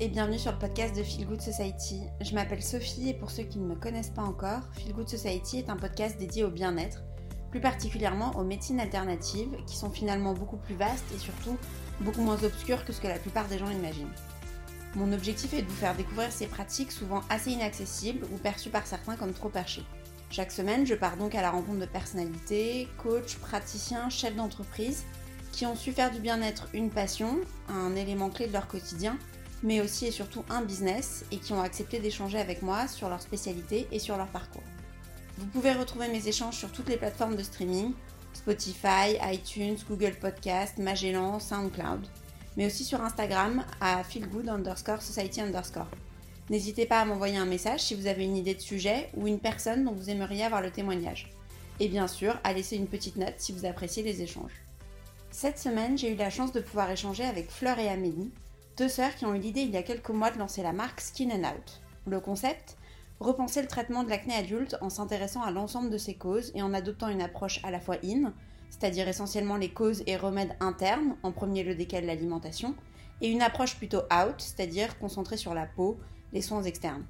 et bienvenue sur le podcast de Feel Good Society. Je m'appelle Sophie et pour ceux qui ne me connaissent pas encore, Feel Good Society est un podcast dédié au bien-être, plus particulièrement aux médecines alternatives qui sont finalement beaucoup plus vastes et surtout beaucoup moins obscures que ce que la plupart des gens imaginent. Mon objectif est de vous faire découvrir ces pratiques souvent assez inaccessibles ou perçues par certains comme trop perchées. Chaque semaine, je pars donc à la rencontre de personnalités, coachs, praticiens, chefs d'entreprise qui ont su faire du bien-être une passion, un élément clé de leur quotidien, mais aussi et surtout un business et qui ont accepté d'échanger avec moi sur leur spécialité et sur leur parcours. Vous pouvez retrouver mes échanges sur toutes les plateformes de streaming, Spotify, iTunes, Google Podcast, Magellan, SoundCloud, mais aussi sur Instagram à feelgood underscore society underscore. N'hésitez pas à m'envoyer un message si vous avez une idée de sujet ou une personne dont vous aimeriez avoir le témoignage. Et bien sûr, à laisser une petite note si vous appréciez les échanges. Cette semaine, j'ai eu la chance de pouvoir échanger avec Fleur et Amélie, deux sœurs qui ont eu l'idée il y a quelques mois de lancer la marque Skin and Out. Le concept Repenser le traitement de l'acné adulte en s'intéressant à l'ensemble de ses causes et en adoptant une approche à la fois in, c'est-à-dire essentiellement les causes et remèdes internes, en premier lieu desquels l'alimentation, et une approche plutôt out, c'est-à-dire concentrée sur la peau, les soins externes.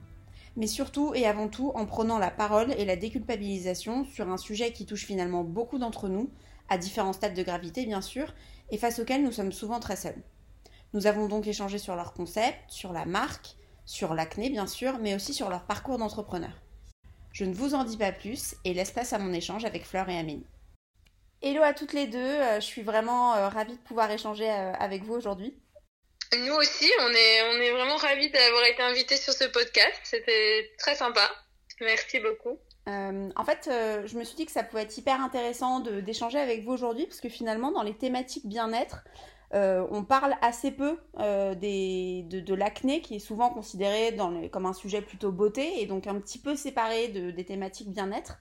Mais surtout et avant tout en prenant la parole et la déculpabilisation sur un sujet qui touche finalement beaucoup d'entre nous, à différents stades de gravité bien sûr, et face auxquels nous sommes souvent très seuls. Nous avons donc échangé sur leur concept, sur la marque, sur l'acné bien sûr, mais aussi sur leur parcours d'entrepreneur. Je ne vous en dis pas plus et laisse place à mon échange avec Fleur et Amélie. Hello à toutes les deux, euh, je suis vraiment euh, ravie de pouvoir échanger euh, avec vous aujourd'hui. Nous aussi, on est, on est vraiment ravis d'avoir été invités sur ce podcast, c'était très sympa. Merci beaucoup. Euh, en fait, euh, je me suis dit que ça pouvait être hyper intéressant d'échanger avec vous aujourd'hui, parce que finalement, dans les thématiques bien-être, euh, on parle assez peu des, de, l'acné, qui est souvent considéré comme un sujet plutôt beauté, et donc un petit peu séparé de, des thématiques bien-être.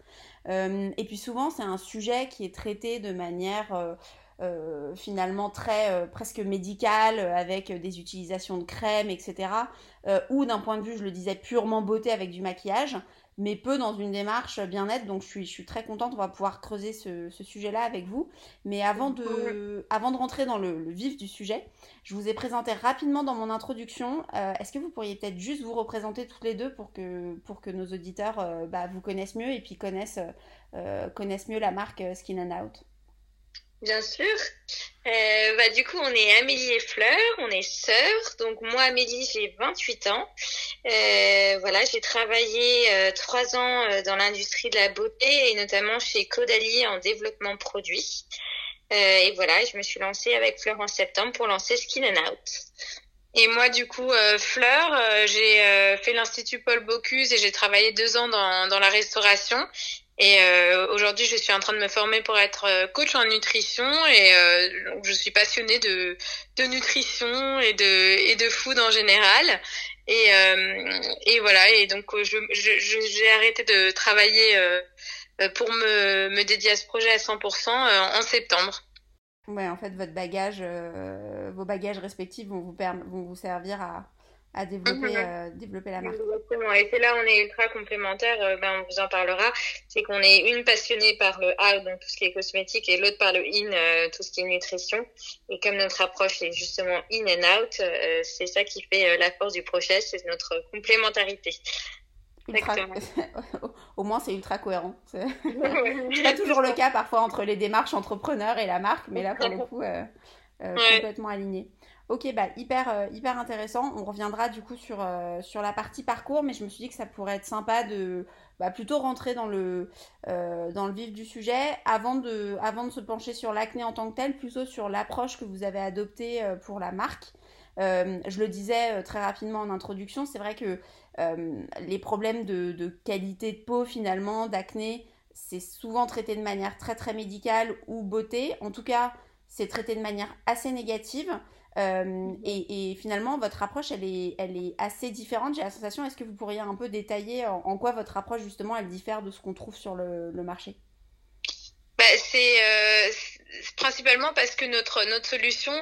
et puis souvent, c'est un sujet qui est traité de manière... finalement très presque médicale avec des utilisations de crème etc ou d'un point de vue je le disais purement beauté avec du maquillage mais peu dans une démarche bien-être. Donc je suis, je suis très contente, on va pouvoir creuser ce, sujet-là avec vous. Mais avant de, avant de rentrer dans le, vif du sujet, je vous ai présenté rapidement dans mon introduction. Euh, est-ce que vous pourriez peut-être juste vous représenter toutes les deux pour que, pour que nos auditeurs euh, bah, vous connaissent mieux et puis connaissent, euh, connaissent mieux la marque Skin and Out? Bien sûr. Euh, bah, du coup, on est Amélie et Fleur, on est sœurs. Donc moi, Amélie, j'ai 28 ans. Euh, voilà, j'ai travaillé euh, trois ans euh, dans l'industrie de la beauté et notamment chez Caudalie en développement produit. Euh, et voilà, je me suis lancée avec Fleur en septembre pour lancer Skin and Out. Et moi, du coup, Fleur, j'ai fait l'Institut Paul Bocuse et j'ai travaillé deux ans dans, dans la restauration. Et euh, aujourd'hui, je suis en train de me former pour être euh, coach en nutrition et euh, je suis passionnée de, de nutrition et de, et de food en général. Et, et voilà, et donc je, j'ai arrêté de travailler pour me, me dédier à ce projet à 100% en septembre. Ouais, en fait, votre bagage, vos bagages respectifs vont vous, vont vous servir à, à développer, mhm. euh, développer la marque. Exactement. Et c'est là on est ultra complémentaires, euh, ben, on vous en parlera. C'est qu'on est une passionnée par le out, donc tout ce qui est cosmétique, et l'autre par le in, euh, tout ce qui est nutrition. Et comme notre approche est justement in and out, c'est ça qui fait la force du projet, c'est notre complémentarité. Au moins, c'est ultra cohérent. C'est pas toujours le cas parfois entre les démarches entrepreneurs et la marque, mais là, pour le coup, complètement aligné. Ok, bah hyper, euh, hyper intéressant. On reviendra du coup sur, euh, sur la partie parcours, mais je me suis dit que ça pourrait être sympa de bah, plutôt rentrer dans le, euh, dans le vif du sujet avant de, avant de se pencher sur l'acné en tant que tel, plutôt sur l'approche que vous avez adoptée pour la marque. je le disais très rapidement en introduction, c'est vrai que les problèmes de, de, qualité de peau finalement, d'acné, c'est souvent traité de manière très très médicale ou beauté. En tout cas, c'est traité de manière assez négative. Euh, mhm. et, finalement, votre approche, elle est, elle est assez différente. J'ai la sensation, est-ce que vous pourriez un peu détailler en, quoi votre approche, justement, elle diffère de ce qu'on trouve sur le, marché? Bah, C'est euh, principalement parce que notre, notre solution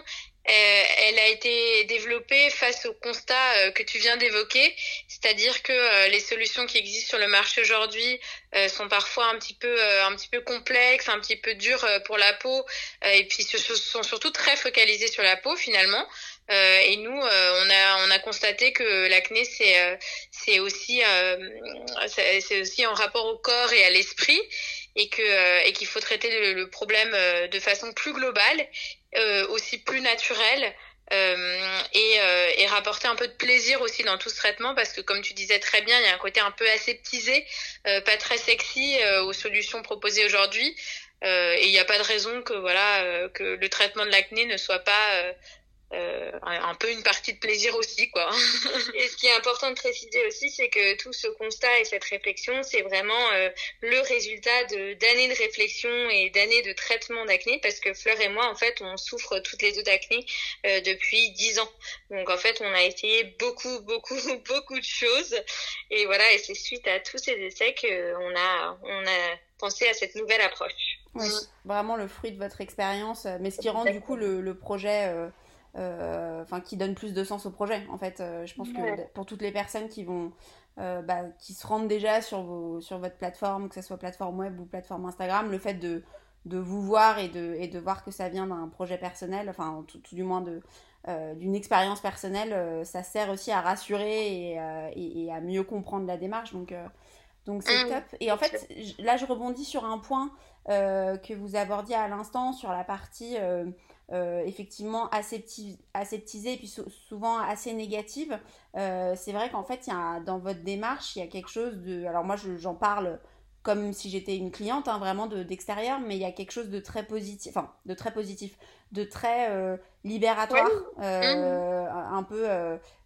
elle a été développée face au constat euh, que tu viens d'évoquer, c'est-à-dire que euh, les solutions qui existent sur le marché aujourd'hui sont parfois un petit peu un petit peu complexes, un petit peu dures pour la peau, et puis sont surtout très focalisées sur la peau finalement. et nous, on a on a constaté que l'acné c'est aussi c'est aussi en rapport au corps et à l'esprit et qu'il faut traiter le, problème de façon plus globale. euh, aussi plus naturel. Euh, et, euh, et, rapporter un peu de plaisir aussi dans tout ce traitement parce que comme tu disais très bien, il y a un côté un peu aseptisé, euh, pas très sexy aux solutions proposées aujourd'hui. et il n'y a pas de raison que voilà que le traitement de l'acné ne soit pas euh, un peu une partie de plaisir aussi quoi. et ce qui est important de préciser aussi c'est que tout ce constat et cette réflexion c'est vraiment euh, le résultat de d'années de réflexion et d'années de traitement d'acné parce que Fleur et moi en fait on souffre toutes les deux d'acné euh, depuis dix ans. Donc en fait on a essayé beaucoup beaucoup beaucoup de choses et voilà et c'est suite à tous ces essais qu'on a on a pensé à cette nouvelle approche. Oui, vraiment le fruit de votre expérience mais ce qui rend du coup le, le projet euh, enfin qui donne plus de sens au projet. En fait, euh, je pense que pour toutes les personnes qui vont, euh, bah, qui se rendent déjà sur vos, sur votre plateforme, que ce soit plateforme web ou plateforme Instagram, le fait de de vous voir et de, et de voir que ça vient d'un projet personnel, enfin tout, du moins de d'une expérience personnelle, ça sert aussi à rassurer et, et, à mieux comprendre la démarche. Donc donc c'est mmh. top. Et en fait, là je rebondis sur un point que vous abordiez à l'instant sur la partie euh, effectivement aseptisée et puis souvent assez négative. Euh, c'est vrai qu'en fait, y a, dans votre démarche, il y a quelque chose de... Alors moi, j'en parle comme si j'étais une cliente, hein, vraiment d'extérieur, mais il y a quelque chose de très positif, enfin, de très positif, de très euh, libératoire, mmh. un peu,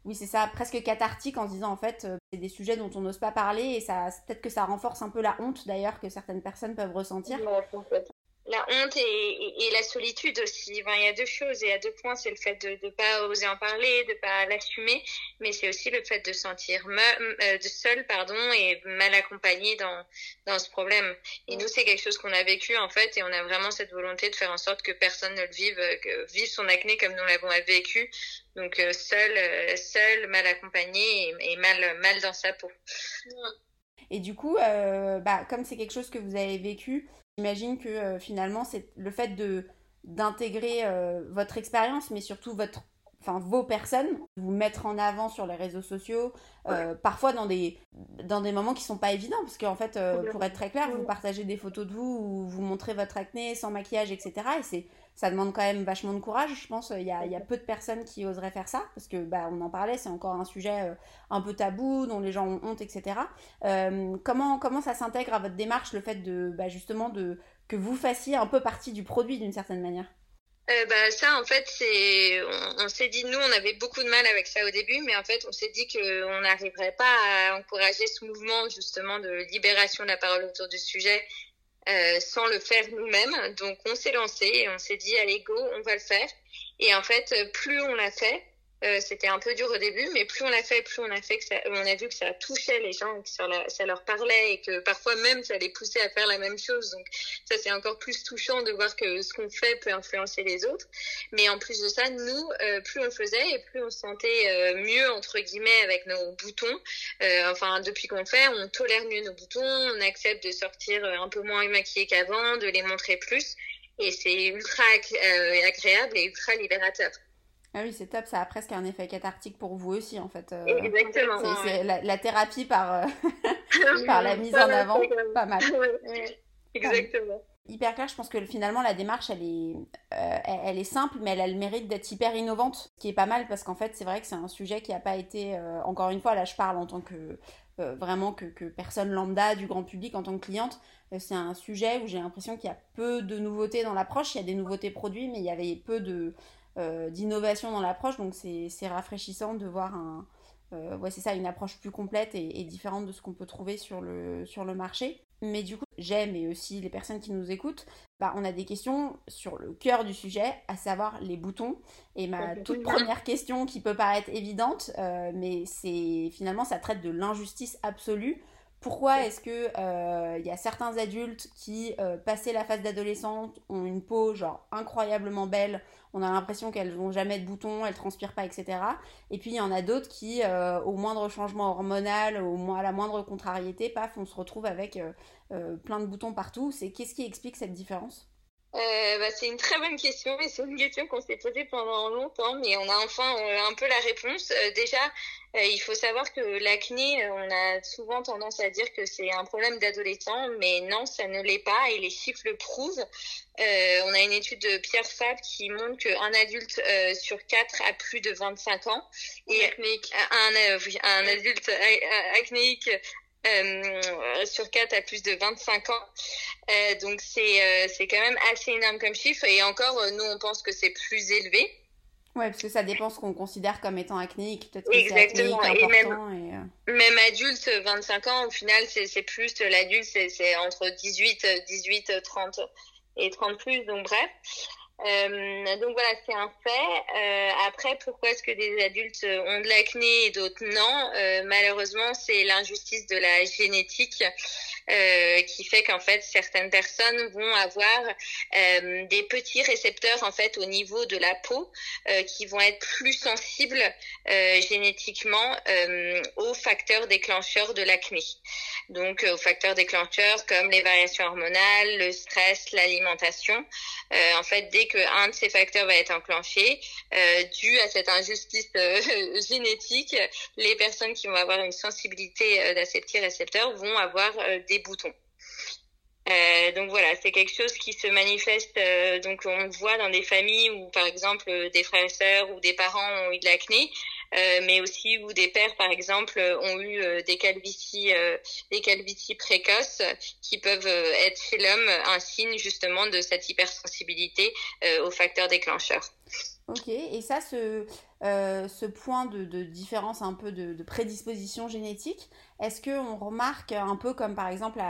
oui, c'est ça, presque cathartique en se disant, en fait, c'est des sujets dont on n'ose pas parler, et ça peut-être que ça renforce un peu la honte, d'ailleurs, que certaines personnes peuvent ressentir la honte et, et, la solitude aussi. il y a deux choses. Y a deux points. C'est le fait de ne pas oser en parler, de pas l'assumer, mais c'est aussi le fait de sentir euh, de seul pardon, et mal accompagné dans, dans ce problème. Et nous, c'est quelque chose qu'on a vécu en fait, et on a vraiment cette volonté de faire en sorte que personne ne le vive, que vive son acné comme nous l'avons vécu. Donc euh, seul, euh, seul, mal accompagné et, mal, mal dans sa peau. Et du coup, bah, comme c'est quelque chose que vous avez vécu, J'imagine que euh, finalement, c'est le fait de d'intégrer euh, votre expérience, mais surtout votre, enfin vos personnes, vous mettre en avant sur les réseaux sociaux, euh, parfois dans des dans des moments qui sont pas évidents, parce qu'en fait, pour être très clair, vous partagez des photos de vous ou vous montrez votre acné sans maquillage, etc. Et c'est ça demande quand même vachement de courage, je pense. Il y a, peu de personnes qui oseraient faire ça, parce que bah, on en parlait, c'est encore un sujet euh, un peu tabou, dont les gens ont honte, etc. Euh, comment, comment ça s'intègre à votre démarche, le fait de bah, justement de, que vous fassiez un peu partie du produit d'une certaine manière? Euh, bah, ça en fait c'est on, s'est dit nous on avait beaucoup de mal avec ça au début mais en fait on s'est dit qu'on n'arriverait pas à encourager ce mouvement justement de libération de la parole autour du sujet euh, sans le faire nous-mêmes. Donc on s'est lancé et on s'est dit allez go, on va le faire. Et en fait, plus on l'a fait, euh, c'était un peu dur au début, mais plus on l'a fait, plus on a fait que ça, on a vu que ça touchait les gens, que ça, leur parlait et que parfois même ça les poussait à faire la même chose. Donc ça c'est encore plus touchant de voir que ce qu'on fait peut influencer les autres. Mais en plus de ça, nous, euh, plus on faisait et plus on se sentait euh, mieux entre guillemets avec nos boutons. enfin depuis qu'on fait, on tolère mieux nos boutons, on accepte de sortir un peu moins maquillés qu'avant, de les montrer plus. Et c'est ultra agréable et ultra libérateur. Ah oui, c'est top, ça a presque un effet cathartique pour vous aussi, en fait. Euh, Exactement. C'est la, thérapie par, euh, par la mise en avant, pas mal. Exactement. Hyper clair, je pense que finalement la démarche elle est, euh, elle est simple mais elle a le mérite d'être hyper innovante, ce qui est pas mal parce qu'en fait c'est vrai que c'est un sujet qui n'a pas été, encore une fois là je parle en tant que vraiment que, que, personne lambda du grand public en tant que cliente, c'est un sujet où j'ai l'impression qu'il y a peu de nouveautés dans l'approche, il y a des nouveautés produits mais il y avait peu de, euh, d'innovation dans l'approche. Donc c'est rafraîchissant de voir un, euh, ouais, c'est ça, une approche plus complète et, différente de ce qu'on peut trouver sur le, sur le marché. Mais du coup, j'aime et aussi les personnes qui nous écoutent, bah, on a des questions sur le cœur du sujet, à savoir les boutons. Et ma toute première question qui peut paraître évidente, euh, mais c'est finalement ça traite de l'injustice absolue pourquoi est-ce que il euh, y a certains adultes qui, euh, passé la phase d'adolescente, ont une peau genre incroyablement belle, on a l'impression qu'elles n'ont jamais de boutons, elles transpirent pas, etc. Et puis il y en a d'autres qui, euh, au moindre changement hormonal, à la moindre contrariété, paf, on se retrouve avec plein de boutons partout. C'est qu'est-ce qui explique cette différence? Euh, bah, c'est une très bonne question et c'est une question qu'on s'est posée pendant longtemps, mais on a enfin euh, un peu la réponse. Euh, déjà, il faut savoir que l'acné, on a souvent tendance à dire que c'est un problème d'adolescent, mais non, ça ne l'est pas et les chiffres le prouvent. on a une étude de Pierre Fab qui montre qu'un adulte sur quatre a plus de 25 ans et un, un adulte acnéique euh, sur 4 à plus de 25 ans. Euh, donc c'est euh, c'est quand même assez énorme comme chiffre et encore nous on pense que c'est plus élevé. Ouais, parce que ça dépend ce qu'on considère comme étant acnéique. Exactement. et même, même adulte, 25 ans, au final, c'est plus l'adulte, c'est entre 18, 18, 30 et 30 plus. Donc bref. Euh, donc voilà, c'est un fait. Euh, après, pourquoi est-ce que des adultes ont de l'acné et d'autres non? Euh, Malheureusement, c'est l'injustice de la génétique. Euh, qui fait qu'en fait certaines personnes vont avoir euh, des petits récepteurs en fait au niveau de la peau euh, qui vont être plus sensibles génétiquement aux facteurs déclencheurs de l'acné. Donc aux facteurs déclencheurs comme les variations hormonales, le stress, l'alimentation. en fait, dès qu'un de ces facteurs va être enclenché, dû à cette injustice génétique, les personnes qui vont avoir une sensibilité à ces petits récepteurs vont avoir des boutons. Euh, donc voilà, c'est quelque chose qui se manifeste. Euh, donc on voit dans des familles où, par exemple, des frères et sœurs ou des parents ont eu de l'acné, euh, mais aussi où des pères, par exemple, ont eu des calvities, des calvities précoces, qui peuvent être chez l'homme un signe justement de cette hypersensibilité aux facteurs déclencheurs. Ok, et ça, ce, euh, point de, différence un peu de prédisposition génétique, est-ce qu'on remarque un peu comme par exemple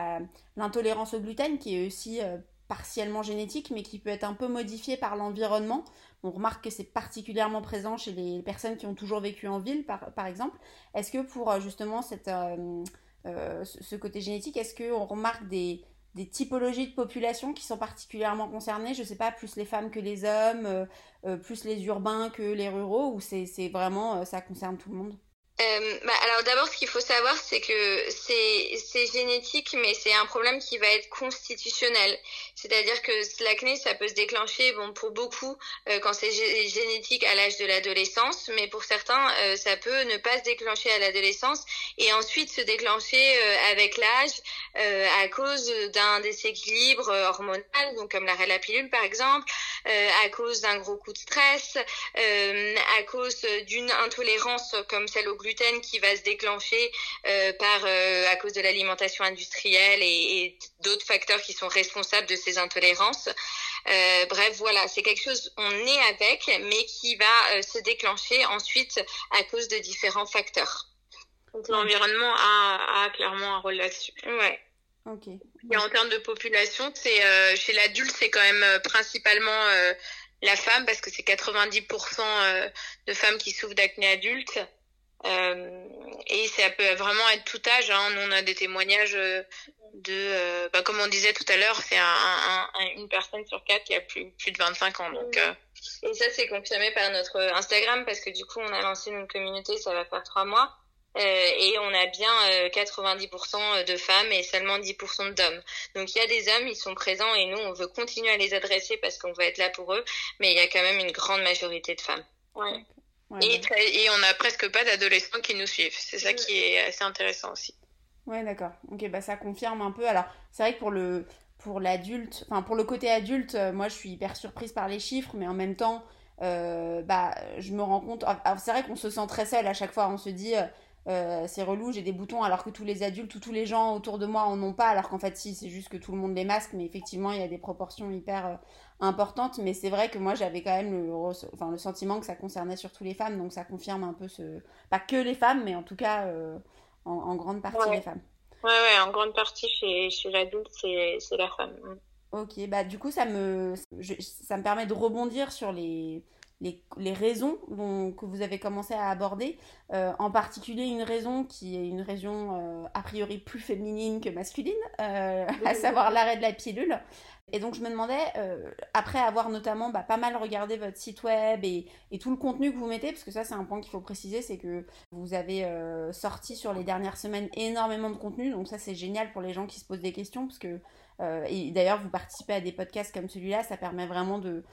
l'intolérance au gluten, qui est aussi euh, partiellement génétique, mais qui peut être un peu modifiée par l'environnement? On remarque que c'est particulièrement présent chez les personnes qui ont toujours vécu en ville, par, exemple. Est-ce que pour euh, justement cette, ce côté génétique, est-ce qu'on remarque des typologies de population qui sont particulièrement concernées? Je sais pas, plus les femmes que les hommes, euh, euh, plus les urbains que les ruraux, ou c'est vraiment, euh, ça concerne tout le monde? Euh, bah, alors d'abord, ce qu'il faut savoir, c'est que c'est génétique, mais c'est un problème qui va être constitutionnel. C'est-à-dire que l'acné, ça peut se déclencher, bon, pour beaucoup, euh, quand c'est génétique à l'âge de l'adolescence, mais pour certains, euh, ça peut ne pas se déclencher à l'adolescence et ensuite se déclencher euh, avec l'âge à cause d'un déséquilibre hormonal, donc comme l'arrêt de la pilule par exemple, à cause d'un gros coup de stress, à cause d'une intolérance comme celle au gluten qui va se déclencher euh, par euh, à cause de l'alimentation industrielle et, d'autres facteurs qui sont responsables de ces intolérances. Euh, bref, voilà, c'est quelque chose on est avec, mais qui va se déclencher ensuite à cause de différents facteurs. Donc l'environnement a, a, clairement un rôle là-dessus. Ouais. Ok. Et en termes de population, c'est chez l'adulte, c'est quand même principalement la femme parce que c'est 90% de femmes qui souffrent d'acné adulte. Euh, et ça peut vraiment être tout âge. Hein. Nous, on a des témoignages euh, de, euh, bah, comme on disait tout à l'heure, c'est un, un, une personne sur quatre qui a plus, plus de 25 ans. Donc, Et ça, c'est confirmé par notre Instagram parce que du coup, on a lancé une communauté, ça va faire trois mois. et on a bien 90% de femmes et seulement 10% d'hommes. Donc il y a des hommes, ils sont présents et nous, on veut continuer à les adresser parce qu'on veut être là pour eux, mais il y a quand même une grande majorité de femmes. Ouais et, et, on n'a presque pas d'adolescents qui nous suivent. C'est ça qui est assez intéressant aussi. Ouais, d'accord. Ok, bah ça confirme un peu. Alors, c'est vrai que pour le pour l'adulte, enfin pour le côté adulte, euh, moi je suis hyper surprise par les chiffres, mais en même temps, euh, bah je me rends compte. C'est vrai qu'on se sent très seul à chaque fois. On se dit, euh, c'est relou, j'ai des boutons alors que tous les adultes ou tous les gens autour de moi en ont pas, alors qu'en fait si, c'est juste que tout le monde les masque, mais effectivement il y a des proportions hyper euh, importantes, mais c'est vrai que moi j'avais quand même le, enfin, le sentiment que ça concernait surtout les femmes, donc ça confirme un peu ce... Pas que les femmes, mais en tout cas euh, en, grande partie les femmes. Ouais, ouais, en grande partie chez, chez l'adulte, c'est la femme. Ok, bah du coup ça me, ça me permet de rebondir sur les les, raisons que vous avez commencé à aborder, en particulier une raison qui est une raison a priori plus féminine que masculine, à savoir l'arrêt de la pilule. Et donc je me demandais, euh, après avoir notamment bah, pas mal regardé votre site web et, tout le contenu que vous mettez, parce que ça c'est un point qu'il faut préciser, c'est que vous avez euh, sorti sur les dernières semaines énormément de contenu, donc ça c'est génial pour les gens qui se posent des questions, parce que, euh, et d'ailleurs vous participez à des podcasts comme celui-là, ça permet vraiment de,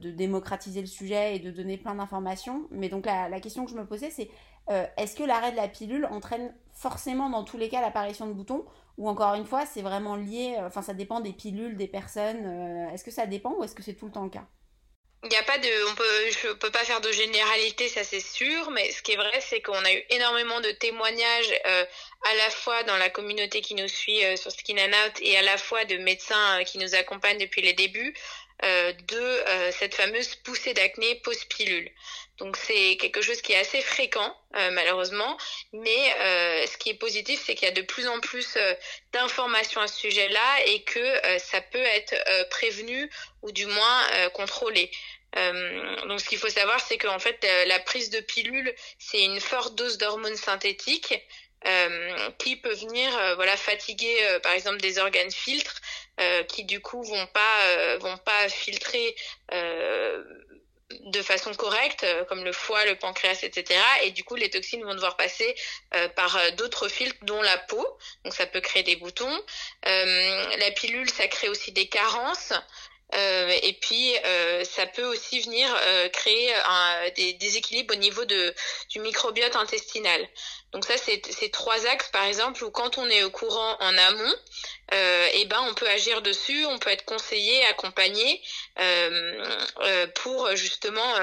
démocratiser le sujet et de donner plein d'informations. Mais donc la, question que je me posais c'est, est-ce que l'arrêt de la pilule entraîne forcément dans tous les cas l'apparition de boutons ou encore une fois, c'est vraiment lié, euh, enfin ça dépend des pilules, des personnes. Euh, est-ce que ça dépend ou est-ce que c'est tout le temps le cas? Il n'y a pas de, on peut, je peux pas faire de généralité, ça c'est sûr, mais ce qui est vrai, c'est qu'on a eu énormément de témoignages euh, à la fois dans la communauté qui nous suit sur Skin and Out et à la fois de médecins qui nous accompagnent depuis les débuts de cette fameuse poussée d'acné post-pilule. Donc c'est quelque chose qui est assez fréquent euh, malheureusement, mais euh, ce qui est positif c'est qu'il y a de plus en plus euh, d'informations à ce sujet-là et que ça peut être prévenu ou du moins contrôlé. donc ce qu'il faut savoir c'est qu'en fait la prise de pilule c'est une forte dose d'hormones synthétiques qui peut venir voilà fatiguer par exemple des organes filtres qui du coup vont pas vont pas filtrer de façon correcte, euh, comme le foie, le pancréas, etc. Et du coup, les toxines vont devoir passer euh, par euh, d'autres filtres, dont la peau. Donc, ça peut créer des boutons. la pilule, ça crée aussi des carences. et puis, ça peut aussi venir créer des déséquilibres au niveau de, du microbiote intestinal. Donc ça, c'est trois axes, par exemple, où quand on est au courant en amont, euh, eh ben on peut agir dessus, on peut être conseillé, accompagné euh, euh, pour justement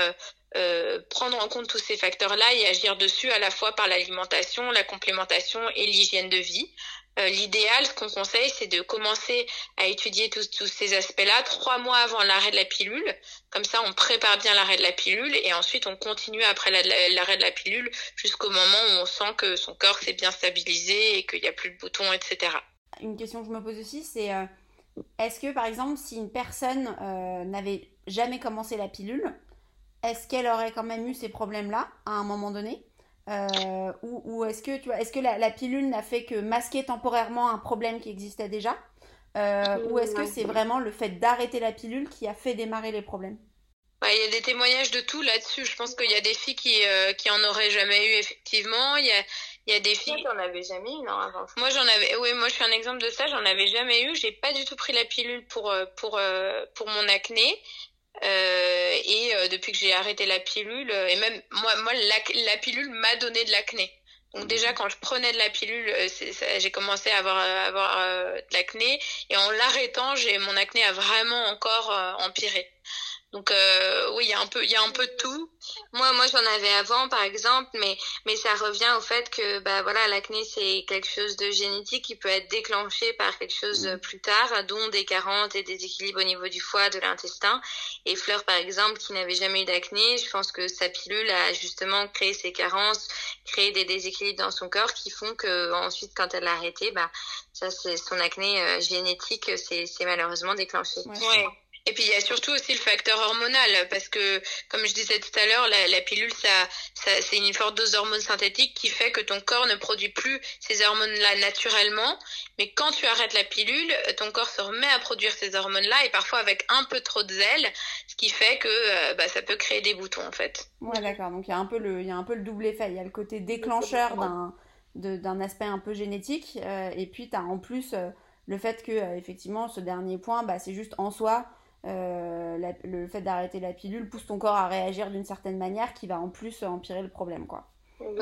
prendre en compte tous ces facteurs-là et agir dessus à la fois par l'alimentation, la complémentation et l'hygiène de vie. L'idéal, ce qu'on conseille, c'est de commencer à étudier tous, tous ces aspects-là trois mois avant l'arrêt de la pilule. Comme ça, on prépare bien l'arrêt de la pilule et ensuite on continue après l'arrêt de la pilule jusqu'au moment où on sent que son corps s'est bien stabilisé et qu'il n'y a plus de boutons, etc une question que je me pose aussi, c'est euh, est-ce que par exemple, si une personne euh, n'avait jamais commencé la pilule, est-ce qu'elle aurait quand même eu ces problèmes-là à un moment donné? Euh, Ou, est-ce que, tu vois, est-ce que la, pilule n'a fait que masquer temporairement un problème qui existait déjà Ou est-ce que c'est vraiment le fait d'arrêter la pilule qui a fait démarrer les problèmes il y a des témoignages de tout là-dessus. Je pense qu'il y a des filles qui, qui en auraient jamais eu effectivement. Il y a, il y a des filles. Toi, t'en avais jamais eu, non, avant Moi, j'en avais, oui, moi, je suis un exemple de ça, j'en avais jamais eu. J'ai pas du tout pris la pilule pour, euh, pour, euh, pour mon acné. Euh, et euh, depuis que j'ai arrêté la pilule, et même moi, moi la, la pilule m'a donné de l'acné. Donc déjà mhm. quand je prenais de la pilule, j'ai commencé à avoir, avoir de l'acné et en l'arrêtant, j'ai mon acné a vraiment encore empiré. Donc euh, oui, il y a un peu, il y a un peu de tout. Moi, moi, j'en avais avant, par exemple, mais mais ça revient au fait que bah voilà, l'acné c'est quelque chose de génétique qui peut être déclenché par quelque chose mm. plus tard, dont des carences et des déséquilibres au niveau du foie, de l'intestin. Et Fleur, par exemple, qui n'avait jamais eu d'acné, je pense que sa pilule a justement créé ces carences, créé des déséquilibres dans son corps qui font que ensuite, quand elle l'a arrêté, bah ça c'est son acné euh, génétique, c'est c'est malheureusement déclenché. Ouais. Et puis il y a surtout aussi le facteur hormonal, parce que comme je disais tout à l'heure, la, la, pilule, ça, ça c'est une forte dose d'hormones synthétiques qui fait que ton corps ne produit plus ces hormones-là naturellement. Mais quand tu arrêtes la pilule, ton corps se remet à produire ces hormones-là et parfois avec un peu trop de zèle, ce qui fait que euh, bah, ça peut créer des boutons en fait. Ouais, d'accord. Donc il y a un peu le, il y a un peu le double effet. Il y a le côté déclencheur d'un d'un aspect un peu génétique euh, et puis tu as en plus euh, le fait que effectivement ce dernier point bah, c'est juste en soi euh, le fait d'arrêter la pilule pousse ton corps à réagir d'une certaine manière qui va en plus empirer le problème quoi.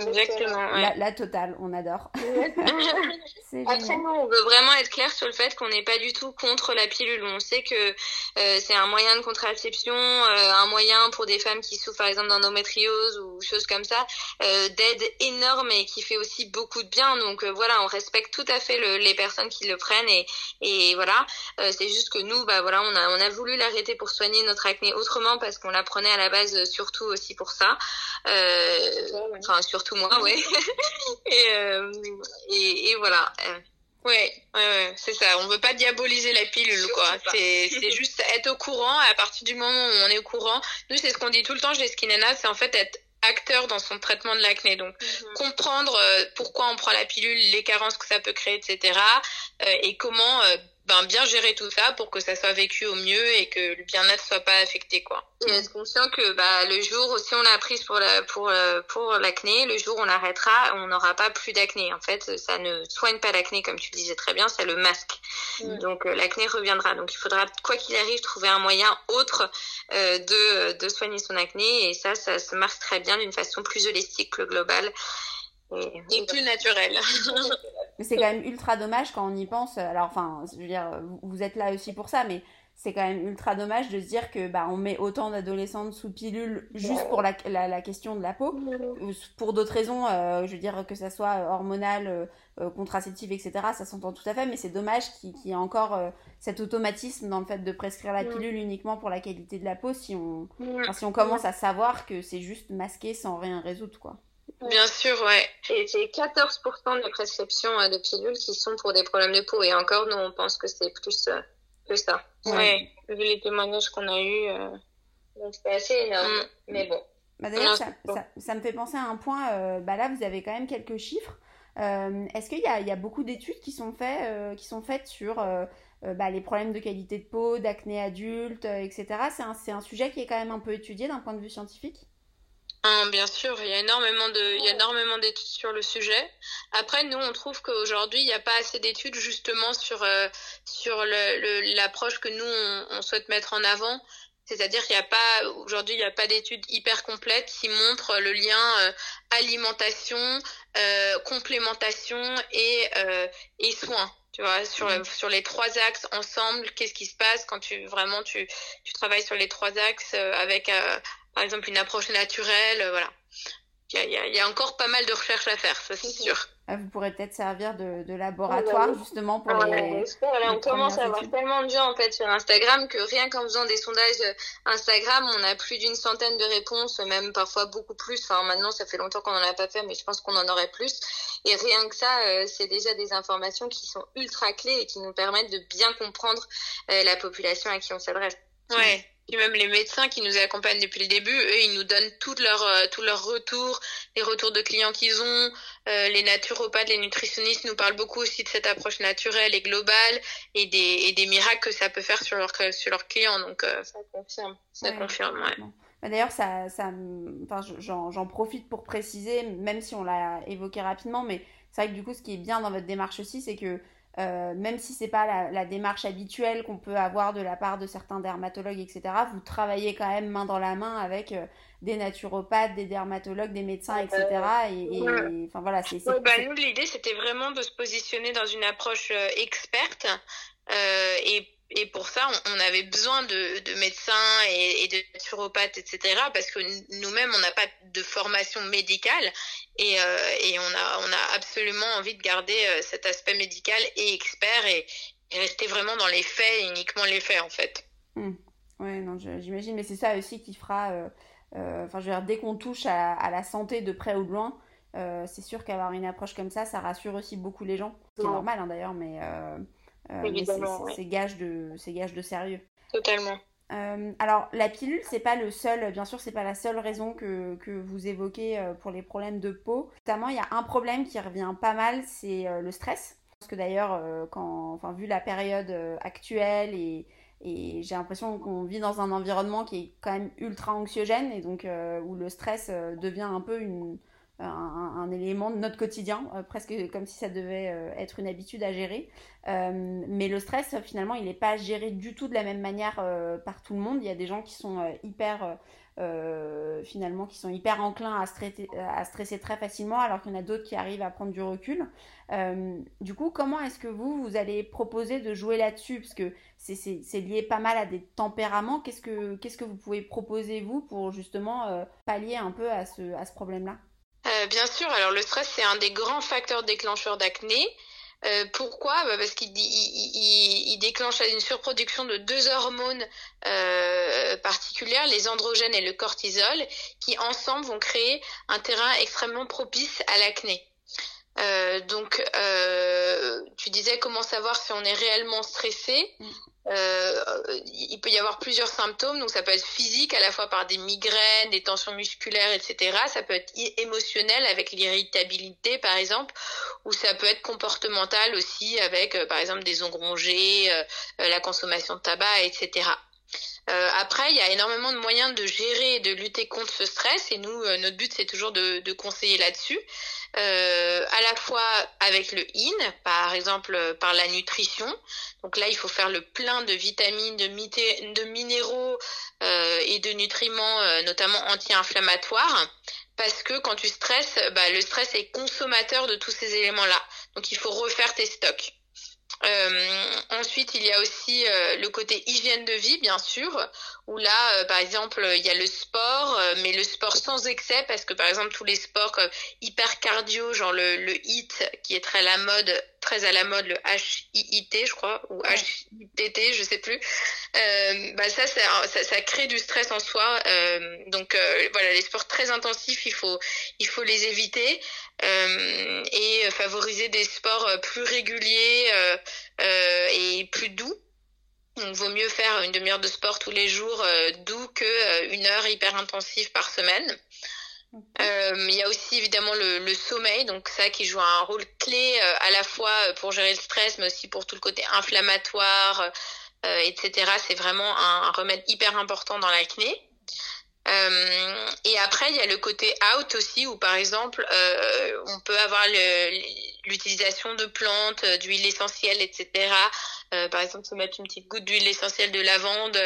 Exactement. La, totale, on adore. Après, nous, on veut vraiment être clair sur le fait qu'on n'est pas du tout contre la pilule. On sait que euh, c'est un moyen de contraception, euh, un moyen pour des femmes qui souffrent par exemple d'endométriose ou choses comme ça, euh, d'aide énorme et qui fait aussi beaucoup de bien. Donc voilà, on respecte tout à fait les personnes qui le prennent et, et voilà. c'est juste que nous, bah voilà, on a on a voulu l'arrêter pour soigner notre acné autrement parce qu'on la prenait à la base surtout aussi pour ça. Enfin surtout moi, ouais. et, euh, et, et, voilà. Oui, ouais, ouais, c'est ça. On veut pas diaboliser la pilule, quoi. C'est, c'est juste être au courant. À partir du moment où on est au courant, nous, c'est ce qu'on dit tout le temps chez Skinana, c'est en fait être acteur dans son traitement de l'acné. Donc, mhm. comprendre euh, pourquoi on prend la pilule, les carences que ça peut créer, etc. Euh, et comment euh, ben, bien gérer tout ça pour que ça soit vécu au mieux et que le bien-être soit pas affecté quoi. Et être conscient que bah le jour si on l'a prise pour la pour euh, pour l'acné, le jour où on arrêtera, on n'aura pas plus d'acné. En fait, ça ne soigne pas l'acné comme tu disais très bien, ça le masque. Donc euh, l'acné reviendra. Donc il faudra quoi qu'il arrive trouver un moyen autre euh, de de soigner son acné et ça ça se marche très bien d'une façon plus holistique que globale et, plus naturelle. mais c'est quand même ultra dommage quand on y pense. Alors, enfin, je veux dire, vous êtes là aussi pour ça, mais c'est quand même ultra dommage de se dire que bah on met autant d'adolescentes sous pilule juste pour la, la, question de la peau ou pour d'autres raisons euh, je veux dire que ça soit hormonal euh, euh, contraceptif etc ça s'entend tout à fait mais c'est dommage qu'il y ait encore cet automatisme dans le fait de prescrire la pilule uniquement pour la qualité de la peau si on si on commence à savoir que c'est juste masqué sans rien résoudre quoi Bien sûr, ouais. Et c'est 14% des prescriptions euh, de pilules qui sont pour des problèmes de peau. Et encore, nous, on pense que c'est plus euh, que ça. Ouais. Vu les témoignages qu'on a eus. Euh... Donc, c'est assez énorme. Mm. Mais bon. Bah D'ailleurs, ça, ça, me fait penser à un point. Euh, bah là, vous avez quand même quelques chiffres. Est-ce qu'il y a, y a, beaucoup d'études qui, sont fait, qui sont faites sur bah, les problèmes de qualité de peau, d'acné adulte, etc. C'est un, un sujet qui est quand même un peu étudié d'un point de vue scientifique? Hein, bien sûr, il y a énormément de, il y a énormément d'études sur le sujet. Après, nous, on trouve qu'aujourd'hui, il n'y a pas assez d'études justement sur euh, sur le, l'approche que nous on, on, souhaite mettre en avant. C'est-à-dire qu'il n'y a pas aujourd'hui, il n'y a pas d'études hyper complètes qui montrent le lien euh, alimentation, euh, complémentation et euh, et soins. Tu vois, sur mmh. sur les trois axes ensemble, qu'est-ce qui se passe quand tu vraiment tu tu travailles sur les trois axes avec par exemple une approche naturelle, euh, voilà. Il y, a, il y a, encore pas mal de recherches à faire, ça c'est sûr. Ah, vous pourrez peut-être servir de, de laboratoire justement pour les. on commence à avoir tellement de gens en fait sur Instagram que rien qu'en faisant des sondages euh, Instagram, on a plus d'une centaine de réponses, même parfois beaucoup plus. Enfin maintenant, ça fait longtemps qu'on en a pas fait, mais je pense qu'on en aurait plus. Et rien que ça, euh, c'est déjà des informations qui sont ultra clés et qui nous permettent de bien comprendre la population à qui on s'adresse. Ouais. Puis même les médecins qui nous accompagnent depuis le début, eux, ils nous donnent tout leur euh, tout leur retour, les retours de clients qu'ils ont. Euh, les naturopathes, les nutritionnistes nous parlent beaucoup aussi de cette approche naturelle et globale et des et des miracles que ça peut faire sur leurs sur leurs clients. Donc euh, ça confirme, ça confirme. Ouais. Bah, d'ailleurs, ça, ça, enfin, j'en profite pour préciser, même si on l'a évoqué rapidement, mais c'est vrai que du coup, ce qui est bien dans votre démarche aussi, c'est que euh, même si c'est pas la, démarche habituelle qu'on peut avoir de la part de certains dermatologues, etc., vous travaillez quand même main dans la main avec euh, des naturopathes, des dermatologues, des médecins, etc. Et, enfin voilà, c'est. bah, nous, l'idée, c'était vraiment de se positionner dans une approche euh, experte et et pour ça, on, avait besoin de, de médecins et, et, de naturopathes, etc. Parce que nous-mêmes, on n'a pas de formation médicale et, euh, et on, a, on a absolument envie de garder euh, cet aspect médical et expert et, rester vraiment dans les faits, uniquement les faits en fait. Mmh. Ouais, non, j'imagine, mais c'est ça aussi qui fera. Euh, euh, enfin, je veux dire, dès qu'on touche à, à, la santé de près ou de loin, euh, c'est sûr qu'avoir une approche comme ça, ça rassure aussi beaucoup les gens. C'est normal hein, d'ailleurs, mais euh, c'est gage de c'est gage de sérieux. Totalement. Euh, alors la pilule, c'est pas le seul, bien sûr, c'est pas la seule raison que, vous évoquez euh, pour les problèmes de peau. Notamment, il y a un problème qui revient pas mal, c'est le stress. Parce que d'ailleurs, quand, enfin, vu la période actuelle et, et j'ai l'impression qu'on vit dans un environnement qui est quand même ultra anxiogène et donc où le stress devient un peu une, un, élément de notre quotidien, euh, presque comme si ça devait euh, être une habitude à gérer. Euh, mais le stress, finalement, il n'est pas géré du tout de la même manière par tout le monde. Il y a des gens qui sont hyper... finalement qui sont hyper enclins à stresser, à stresser très facilement alors qu'il y en a d'autres qui arrivent à prendre du recul. du coup, comment est-ce que vous, vous allez proposer de jouer là-dessus? Parce que c'est lié pas mal à des tempéraments. Qu'est-ce que, vous pouvez proposer, vous, pour justement pallier un peu à ce, à ce problème-là? Euh, bien sûr, alors le stress c'est un des grands facteurs déclencheurs d'acné. Euh, pourquoi? Bah Parce qu'il il, il, déclenche une surproduction de deux hormones euh, particulières, les androgènes et le cortisol, qui ensemble vont créer un terrain extrêmement propice à l'acné. Euh, donc, euh, tu disais comment savoir si on est réellement stressé. Mm. Euh, il peut y avoir plusieurs symptômes, donc ça peut être physique à la fois par des migraines, des tensions musculaires, etc. Ça peut être émotionnel avec l'irritabilité, par exemple, ou ça peut être comportemental aussi avec, par exemple, des ongles rongés, la consommation de tabac, etc. Euh, après, il y a énormément de moyens de gérer et de lutter contre ce stress et nous, euh, notre but, c'est toujours de, de conseiller là-dessus. Euh, à la fois avec le IN, par exemple par la nutrition. Donc là, il faut faire le plein de vitamines, de, minéraux euh, et de nutriments, notamment anti-inflammatoires. Parce que quand tu stresses, bah, le stress est consommateur de tous ces éléments-là. Donc il faut refaire tes stocks. Euh, ensuite, il y a aussi euh, le côté hygiène de vie, bien sûr, où là, euh, par exemple, il y a le sport, mais le sport sans excès, parce que par exemple, tous les sports comme hyper cardio, genre le, le HIIT, qui est très à la mode, très à la mode, le HIIT, je crois, ou HITT, je sais plus. Euh, bah ça, ça, ça, ça, crée du stress en soi. Euh, donc voilà, les sports très intensifs, il faut, il faut les éviter. Euh, et favoriser des sports euh, plus réguliers euh, et plus doux. Donc, vaut mieux faire une demi-heure de sport tous les jours doux que une heure hyper intensive par semaine. il y a aussi évidemment le, sommeil, donc ça qui joue un rôle clé à la fois pour gérer le stress, mais aussi pour tout le côté inflammatoire, etc. C'est vraiment un, un, remède hyper important dans l'acné. Euh, et après, il y a le côté out aussi, où par exemple, euh, on peut avoir l'utilisation de plantes, euh, d'huile essentielle, etc. Euh, par exemple, se mettre une petite goutte d'huile essentielle de lavande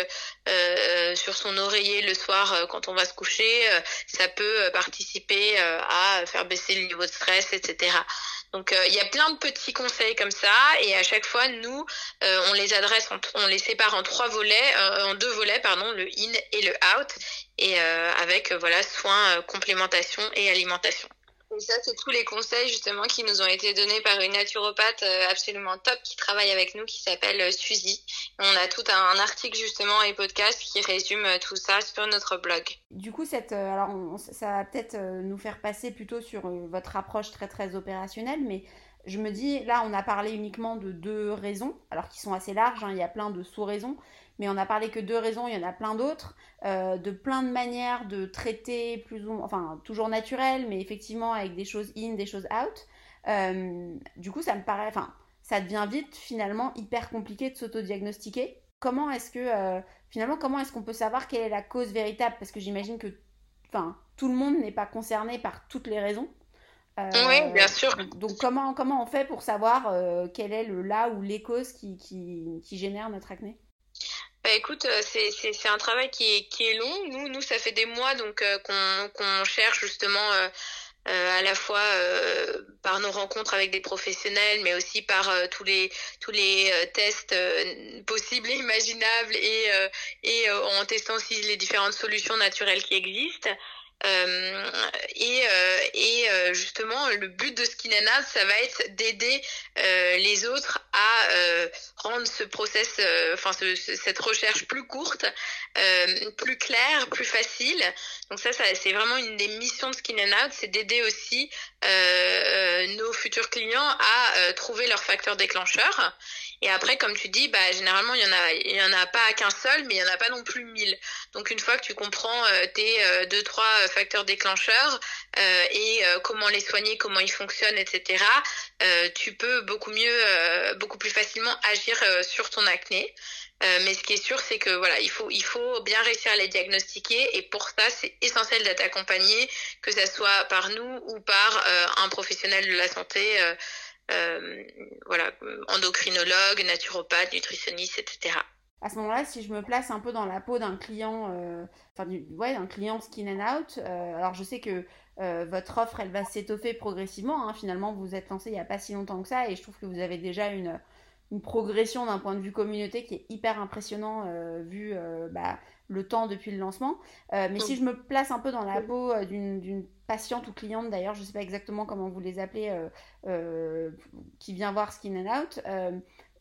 euh, sur son oreiller le soir quand on va se coucher, ça peut participer à faire baisser le niveau de stress, etc. Donc il y a plein de petits conseils comme ça et à chaque fois nous on les adresse, on les sépare en trois volets, en deux volets pardon, le in et le out et euh, avec euh, voilà soins, euh, complémentation et alimentation. Et ça, c'est tous les conseils justement qui nous ont été donnés par une naturopathe absolument top qui travaille avec nous, qui s'appelle Suzy. On a tout un, article justement et podcast qui résume tout ça sur notre blog. Du coup, cette, alors ça va peut-être nous faire passer plutôt sur votre approche très très opérationnelle, mais je me dis, là, on a parlé uniquement de deux raisons, alors qui sont assez larges, hein, il y a plein de sous-raisons mais on a parlé que deux raisons, il y en a plein d'autres, euh, de plein de manières de traiter plus ou enfin toujours naturel, mais effectivement avec des choses in, des choses out. Euh, du coup, ça me paraît, enfin, ça devient vite finalement hyper compliqué de s'auto-diagnostiquer. Comment est-ce que euh, finalement, comment est-ce qu'on peut savoir quelle est la cause véritable? Parce que j'imagine que, enfin, tout le monde n'est pas concerné par toutes les raisons. Oui, bien sûr. Donc, comment, comment on fait pour savoir quel est le là ou les causes qui, qui, qui génèrent notre acné? Bah écoute, euh, c'est un travail qui est, qui est long. Nous, nous, ça fait des mois donc euh, qu'on cherche justement euh, à la fois par nos rencontres avec des professionnels, mais aussi par tous les tous les tests possibles et imaginables et et en testant aussi les différentes solutions naturelles qui existent. Euh, et, euh, et euh, justement, le but de Skin and ça va être d'aider les autres à rendre ce process, enfin cette recherche plus courte, plus claire, plus facile. Donc ça, ça c'est vraiment une des missions de Skin and Out, c'est d'aider aussi nos futurs clients à trouver leur facteur déclencheur et après, comme tu dis, bah, généralement, il y en a, il y en a pas qu'un seul, mais il y en a pas non plus mille. Donc, une fois que tu comprends euh, tes euh, deux, trois euh, facteurs déclencheurs euh, et comment les soigner, comment ils fonctionnent, etc., tu peux beaucoup mieux, beaucoup plus facilement agir sur ton acné. mais ce qui est sûr, c'est que voilà, il faut, il faut bien réussir à les diagnostiquer. Et pour ça, c'est essentiel d'être accompagné, que ce soit par nous ou par un professionnel de la santé. Euh, voilà, endocrinologue, naturopathe, nutritionniste, etc. À ce moment-là, si je me place un peu dans la peau d'un client, euh, enfin, ouais, d'un client skin and out, euh, alors je sais que votre offre, elle va s'étoffer progressivement. Hein. Finalement, vous vous êtes lancé il n'y a pas si longtemps que ça, et je trouve que vous avez déjà une, une progression d'un point de vue communauté qui est hyper impressionnant vu bah, le temps depuis le lancement. mais si je me place un peu dans la peau d'une patiente ou cliente d'ailleurs, je ne sais pas exactement comment vous les appelez, euh, euh, qui vient voir Skin and Out. Euh,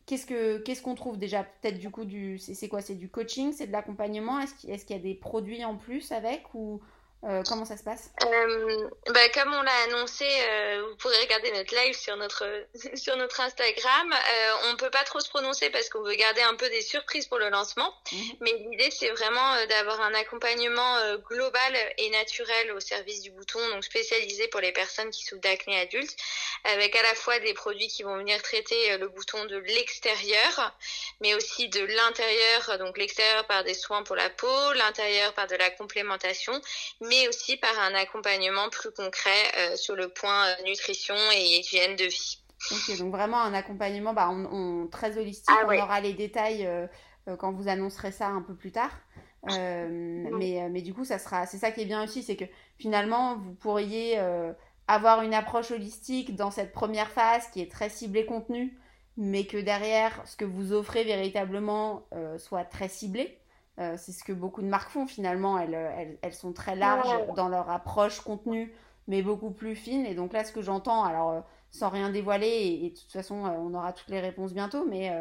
qu'est-ce que qu'est-ce qu'on trouve déjà? Peut-être du coup du c'est quoi? C'est du coaching? C'est de l'accompagnement? Est-ce qu'il est y a des produits en plus avec ou euh, comment ça se passe? Euh, bah, Comme on l'a annoncé, euh, vous pourrez regarder notre live sur notre sur notre Instagram. Euh, on peut pas trop se prononcer parce qu'on veut garder un peu des surprises pour le lancement. Mhm. Mais l'idée, c'est vraiment d'avoir un accompagnement global et naturel au service du bouton, donc spécialisé pour les personnes qui souffrent d'acné adulte, avec à la fois des produits qui vont venir traiter le bouton de l'extérieur, mais aussi de l'intérieur, donc l'extérieur par des soins pour la peau, l'intérieur par de la complémentation, mais mais aussi par un accompagnement plus concret euh, sur le point euh, nutrition et hygiène de vie. Ok, donc vraiment un accompagnement bah, on, très holistique. Ah on aura les détails euh, quand vous annoncerez ça un peu plus tard. mais, mais du coup, ça sera, c'est ça qui est bien aussi, c'est que finalement, vous pourriez avoir une approche holistique dans cette première phase qui est très ciblée contenu, mais que derrière, ce que vous offrez véritablement soit très ciblé. Euh, c'est ce que beaucoup de marques font finalement. Elles, elles, elles sont très larges dans leur approche contenu, mais beaucoup plus fines. Et donc là, ce que j'entends, alors euh, sans rien dévoiler, et, de toute façon, euh, on aura toutes les réponses bientôt, mais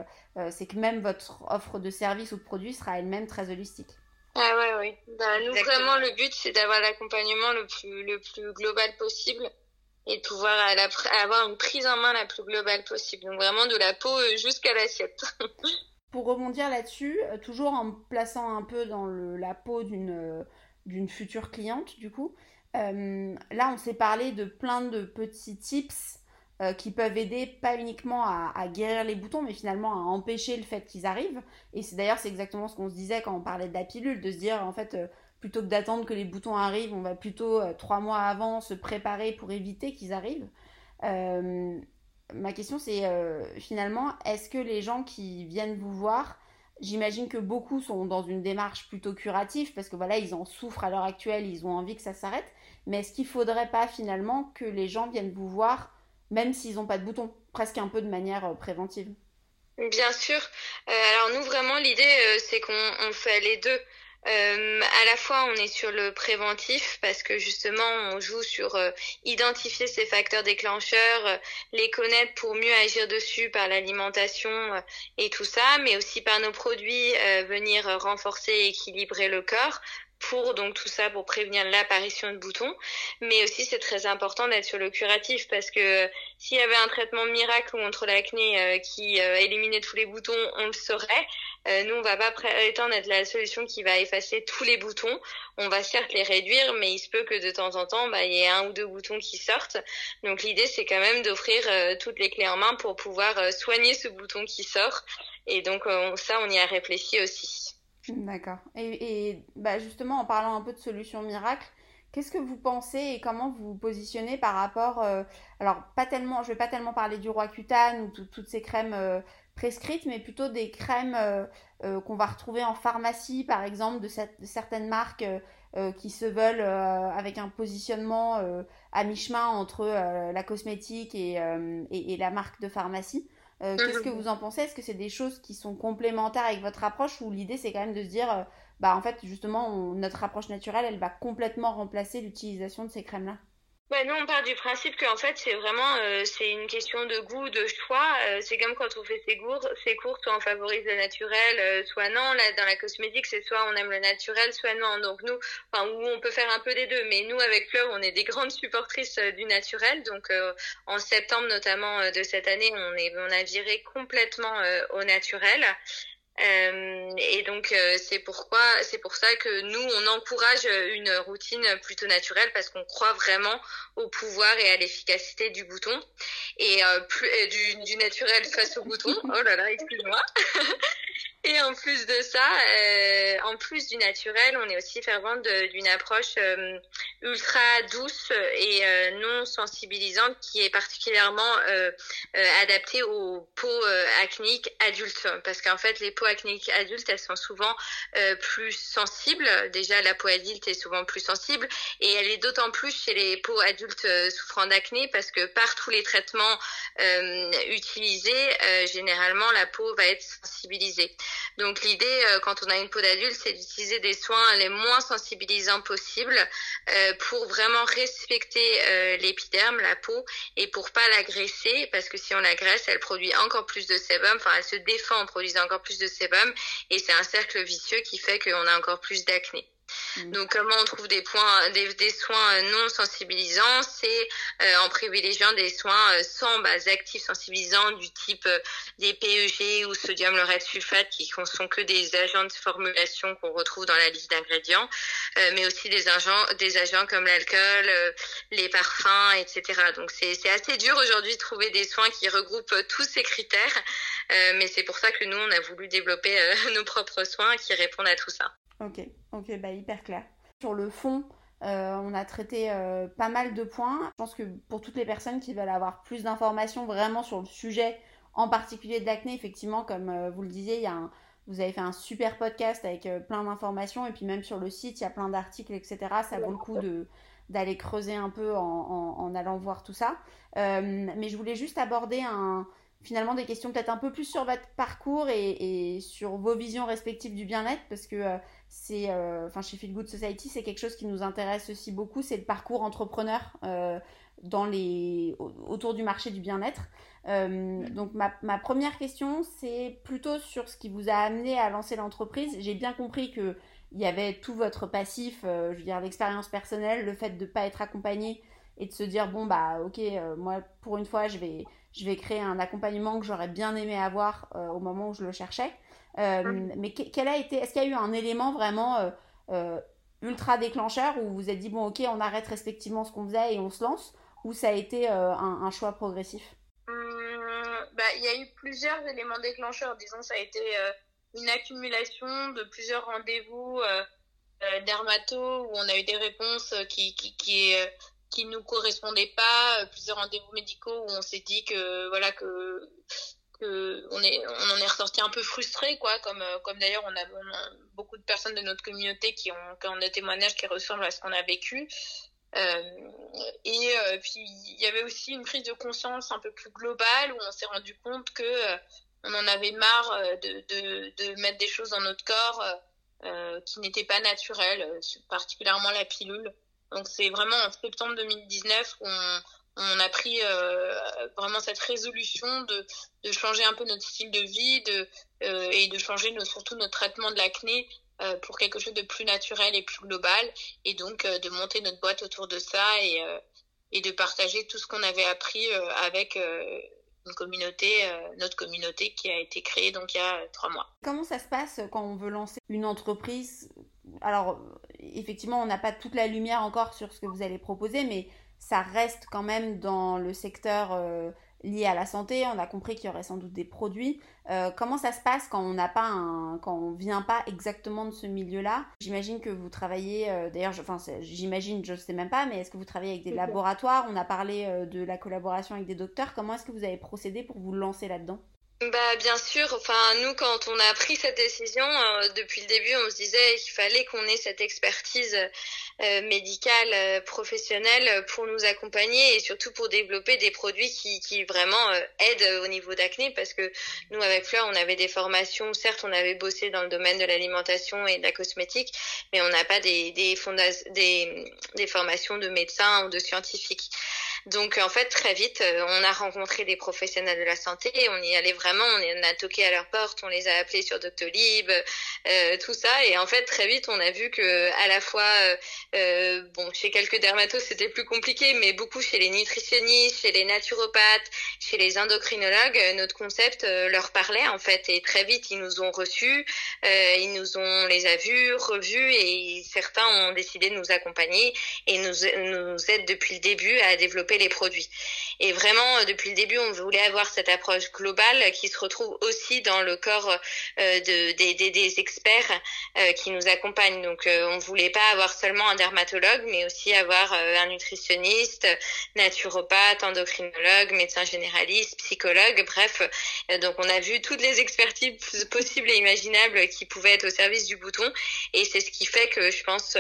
c'est que même votre offre de service ou de produit sera elle-même très holistique. Ah ouais, oui. Bah, nous, vraiment, le but, c'est d'avoir l'accompagnement le plus, le plus global possible et de pouvoir avoir une prise en main la plus globale possible. Donc vraiment de la peau jusqu'à l'assiette. pour rebondir là-dessus, euh, toujours en me plaçant un peu dans la peau d'une euh, d'une future cliente, du coup, euh, là, on s'est parlé de plein de petits tips qui peuvent aider pas uniquement à, guérir les boutons, mais finalement à empêcher le fait qu'ils arrivent. Et c'est d'ailleurs c'est exactement ce qu'on se disait quand on parlait de la pilule, de se dire en fait plutôt que d'attendre que les boutons arrivent, on va plutôt trois mois avant se préparer pour éviter qu'ils arrivent ma question c'est euh, finalement, est-ce que les gens qui viennent vous voir, j'imagine que beaucoup sont dans une démarche plutôt curative parce que voilà, ils en souffrent à l'heure actuelle, ils ont envie que ça s'arrête, mais est-ce qu'il faudrait pas finalement que les gens viennent vous voir même s'ils n'ont pas de boutons, presque un peu de manière euh, préventive? Bien sûr. Euh, alors nous vraiment l'idée c'est qu'on fait les deux. Euh, à la fois, on est sur le préventif parce que justement, on joue sur euh, identifier ces facteurs déclencheurs, euh, les connaître pour mieux agir dessus par l'alimentation euh, et tout ça, mais aussi par nos produits venir renforcer et équilibrer le corps pour donc tout ça pour prévenir l'apparition de boutons. Mais aussi c'est très important d'être sur le curatif parce que s'il y avait un traitement miracle contre l'acné qui éliminait tous les boutons on le saurait nous on va pas prétendre être la solution qui va effacer tous les boutons. On va certes les réduire mais il se peut que de temps en temps bah, il y ait un ou deux boutons qui sortent. Donc l'idée c'est quand même d'offrir toutes les clés en main pour pouvoir soigner ce bouton qui sort. Et donc ça on y a réfléchi aussi. D'accord. Et, bah justement, en parlant un peu de solutions miracles, qu'est-ce que vous pensez et comment vous vous positionnez par rapport, euh, alors pas tellement, je vais pas tellement parler du roi cutane ou toutes ces crèmes euh, prescrites, mais plutôt des crèmes euh, qu'on va retrouver en pharmacie, par exemple, de, certaines marques qui se veulent avec un positionnement à mi-chemin entre la cosmétique et, et, la marque de pharmacie. Euh, qu'est-ce que vous en pensez? Est-ce que c'est des choses qui sont complémentaires avec votre approche ou l'idée c'est quand même de se dire, euh, bah en fait justement notre approche naturelle elle va complètement remplacer l'utilisation de ces crèmes là bah, nous, on part du principe qu'en fait, c'est vraiment euh, c'est une question de goût, de choix. Euh, c'est comme quand on fait ses cours, ses cours, soit on favorise le naturel, euh, soit non. Là, dans la cosmétique, c'est soit on aime le naturel, soit non. Donc nous, enfin, où on peut faire un peu des deux. Mais nous, avec Fleur, on est des grandes supportrices du naturel. Donc en septembre, notamment de cette année, on est on a viré complètement au naturel. Euh, et donc euh, c'est pourquoi c'est pour ça que nous on encourage une routine plutôt naturelle parce qu'on croit vraiment au pouvoir et à l'efficacité du bouton et euh, plus du, du naturel face au bouton. Oh là là, excuse-moi. Et en plus de ça, euh, en plus du naturel, on est aussi fervent d'une approche euh, ultra douce et euh, non sensibilisante qui est particulièrement euh, euh, adaptée aux peaux acnéiques adultes. Parce qu'en fait, les peaux acnéiques adultes, elles sont souvent plus sensibles. Déjà, la peau adulte est souvent plus sensible et elle est d'autant plus chez les peaux adultes souffrant d'acné parce que par tous les traitements utilisés, généralement, la peau va être sensibilisée. Donc l'idée, euh, quand on a une peau d'adulte, c'est d'utiliser des soins les moins sensibilisants possibles euh, pour vraiment respecter euh, l'épiderme, la peau, et pour pas l'agresser, parce que si on l'agresse, elle produit encore plus de sébum, enfin elle se défend en produisant encore plus de sébum, et c'est un cercle vicieux qui fait qu'on a encore plus d'acné. Mmh. Donc comment on trouve des points, des, soins non sensibilisants, c'est en privilégiant des soins sans base active sensibilisant du type des PEG ou sodium laureth sulfate qui ne sont que des agents de formulation qu'on retrouve dans la liste d'ingrédients, mais aussi des agents, des agents comme l'alcool, les parfums, etc. Donc c'est assez dur aujourd'hui de trouver des soins qui regroupent tous ces critères, mais c'est pour ça que nous on a voulu développer nos propres soins qui répondent à tout ça. Ok, ok, bah hyper clair. Sur le fond, euh, on a traité euh, pas mal de points. Je pense que pour toutes les personnes qui veulent avoir plus d'informations vraiment sur le sujet, en particulier de l'acné, effectivement, comme euh, vous le disiez, il y a un, vous avez fait un super podcast avec plein d'informations et puis même sur le site, il y a plein d'articles, etc. Ça vaut le coup de d'aller creuser un peu en, en, allant voir tout ça. mais je voulais juste aborder un, finalement des questions peut-être un peu plus sur votre parcours et, sur vos visions respectives du bien-être parce que euh, c'est euh, enfin chez Feel Good Society c'est quelque chose qui nous intéresse aussi beaucoup c'est le parcours entrepreneur euh, dans les autour du marché du bien-être. Donc ma, ma, première question c'est plutôt sur ce qui vous a amené à lancer l'entreprise. J'ai bien compris que il y avait tout votre passif je veux dire l'expérience personnelle le fait de ne pas être accompagné et de se dire bon bah ok moi pour une fois je vais je vais créer un accompagnement que j'aurais bien aimé avoir euh, au moment où je le cherchais. Euh, mm. Mais quel a été, est-ce qu'il y a eu un élément vraiment euh, ultra déclencheur où vous vous êtes dit bon ok on arrête respectivement ce qu'on faisait et on se lance ou ça a été un, choix progressif? Hum, bah, Il y a eu plusieurs éléments déclencheurs. Disons ça a été une accumulation de plusieurs rendez-vous dermato où on a eu des réponses qui, qui, qui qui nous correspondaient pas, euh, plusieurs rendez-vous médicaux où on s'est dit que voilà que que on en est ressorti un peu frustré quoi comme euh, comme d'ailleurs on a, beaucoup de personnes de notre communauté qui ont qui ont des témoignages qui ressemblent à ce qu'on a vécu. Euh, et puis il y avait aussi une prise de conscience un peu plus globale où on s'est rendu compte que on en avait marre de, de, de mettre des choses dans notre corps qui n'étaient pas naturelles particulièrement la pilule donc c'est vraiment en septembre 2019 où on, a pris euh, vraiment cette résolution de, changer un peu notre style de vie euh, et de changer surtout notre traitement de l'acné euh, pour quelque chose de plus naturel et plus global et donc de monter notre boîte autour de ça et, et de partager tout ce qu'on avait appris avec une communauté, notre communauté qui a été créée donc il y a trois mois. Comment ça se passe quand on veut lancer une entreprise? Alors, effectivement, on n'a pas toute la lumière encore sur ce que vous allez proposer, mais ça reste quand même dans le secteur euh, lié à la santé. On a compris qu'il y aurait sans doute des produits. Euh, comment ça se passe quand on n'a pas un, quand on vient pas exactement de ce milieu-là? J'imagine que vous travaillez. Euh, d'ailleurs, enfin, j'imagine, je ne sais même pas, mais est-ce que vous travaillez avec des laboratoires? On a parlé de la collaboration avec des docteurs. Comment est-ce que vous avez procédé pour vous lancer là-dedans? Bah bien sûr, enfin nous quand on a pris cette décision euh, depuis le début, on se disait qu'il fallait qu'on ait cette expertise euh, médicale euh, professionnelle pour nous accompagner et surtout pour développer des produits qui, qui vraiment aident au niveau d'acné parce que nous avec Fleur, on avait des formations, certes on avait bossé dans le domaine de l'alimentation et de la cosmétique, mais on n'a pas des des, des des formations de médecins ou de scientifiques. Donc en fait très vite, on a rencontré des professionnels de la santé, on y allait vraiment, on a toqué à leur porte, on les a appelés sur Doctolib, euh, tout ça, et en fait très vite on a vu que à la fois, euh, euh, bon chez quelques dermatos c'était plus compliqué, mais beaucoup chez les nutritionnistes, chez les naturopathes, chez les endocrinologues, notre concept leur parlait en fait, et très vite ils nous ont reçus, ils nous ont les a vus, revus, et certains ont décidé de nous accompagner et nous nous aident depuis le début à développer les produits. Et vraiment, euh, depuis le début, on voulait avoir cette approche globale qui se retrouve aussi dans le corps euh, de, des, experts euh, qui nous accompagnent. Donc, on voulait pas avoir seulement un dermatologue, mais aussi avoir un nutritionniste, naturopathe, endocrinologue, médecin généraliste, psychologue, bref. donc, on a vu toutes les expertises possibles et imaginables qui pouvaient être au service du bouton. Et c'est ce qui fait que je pense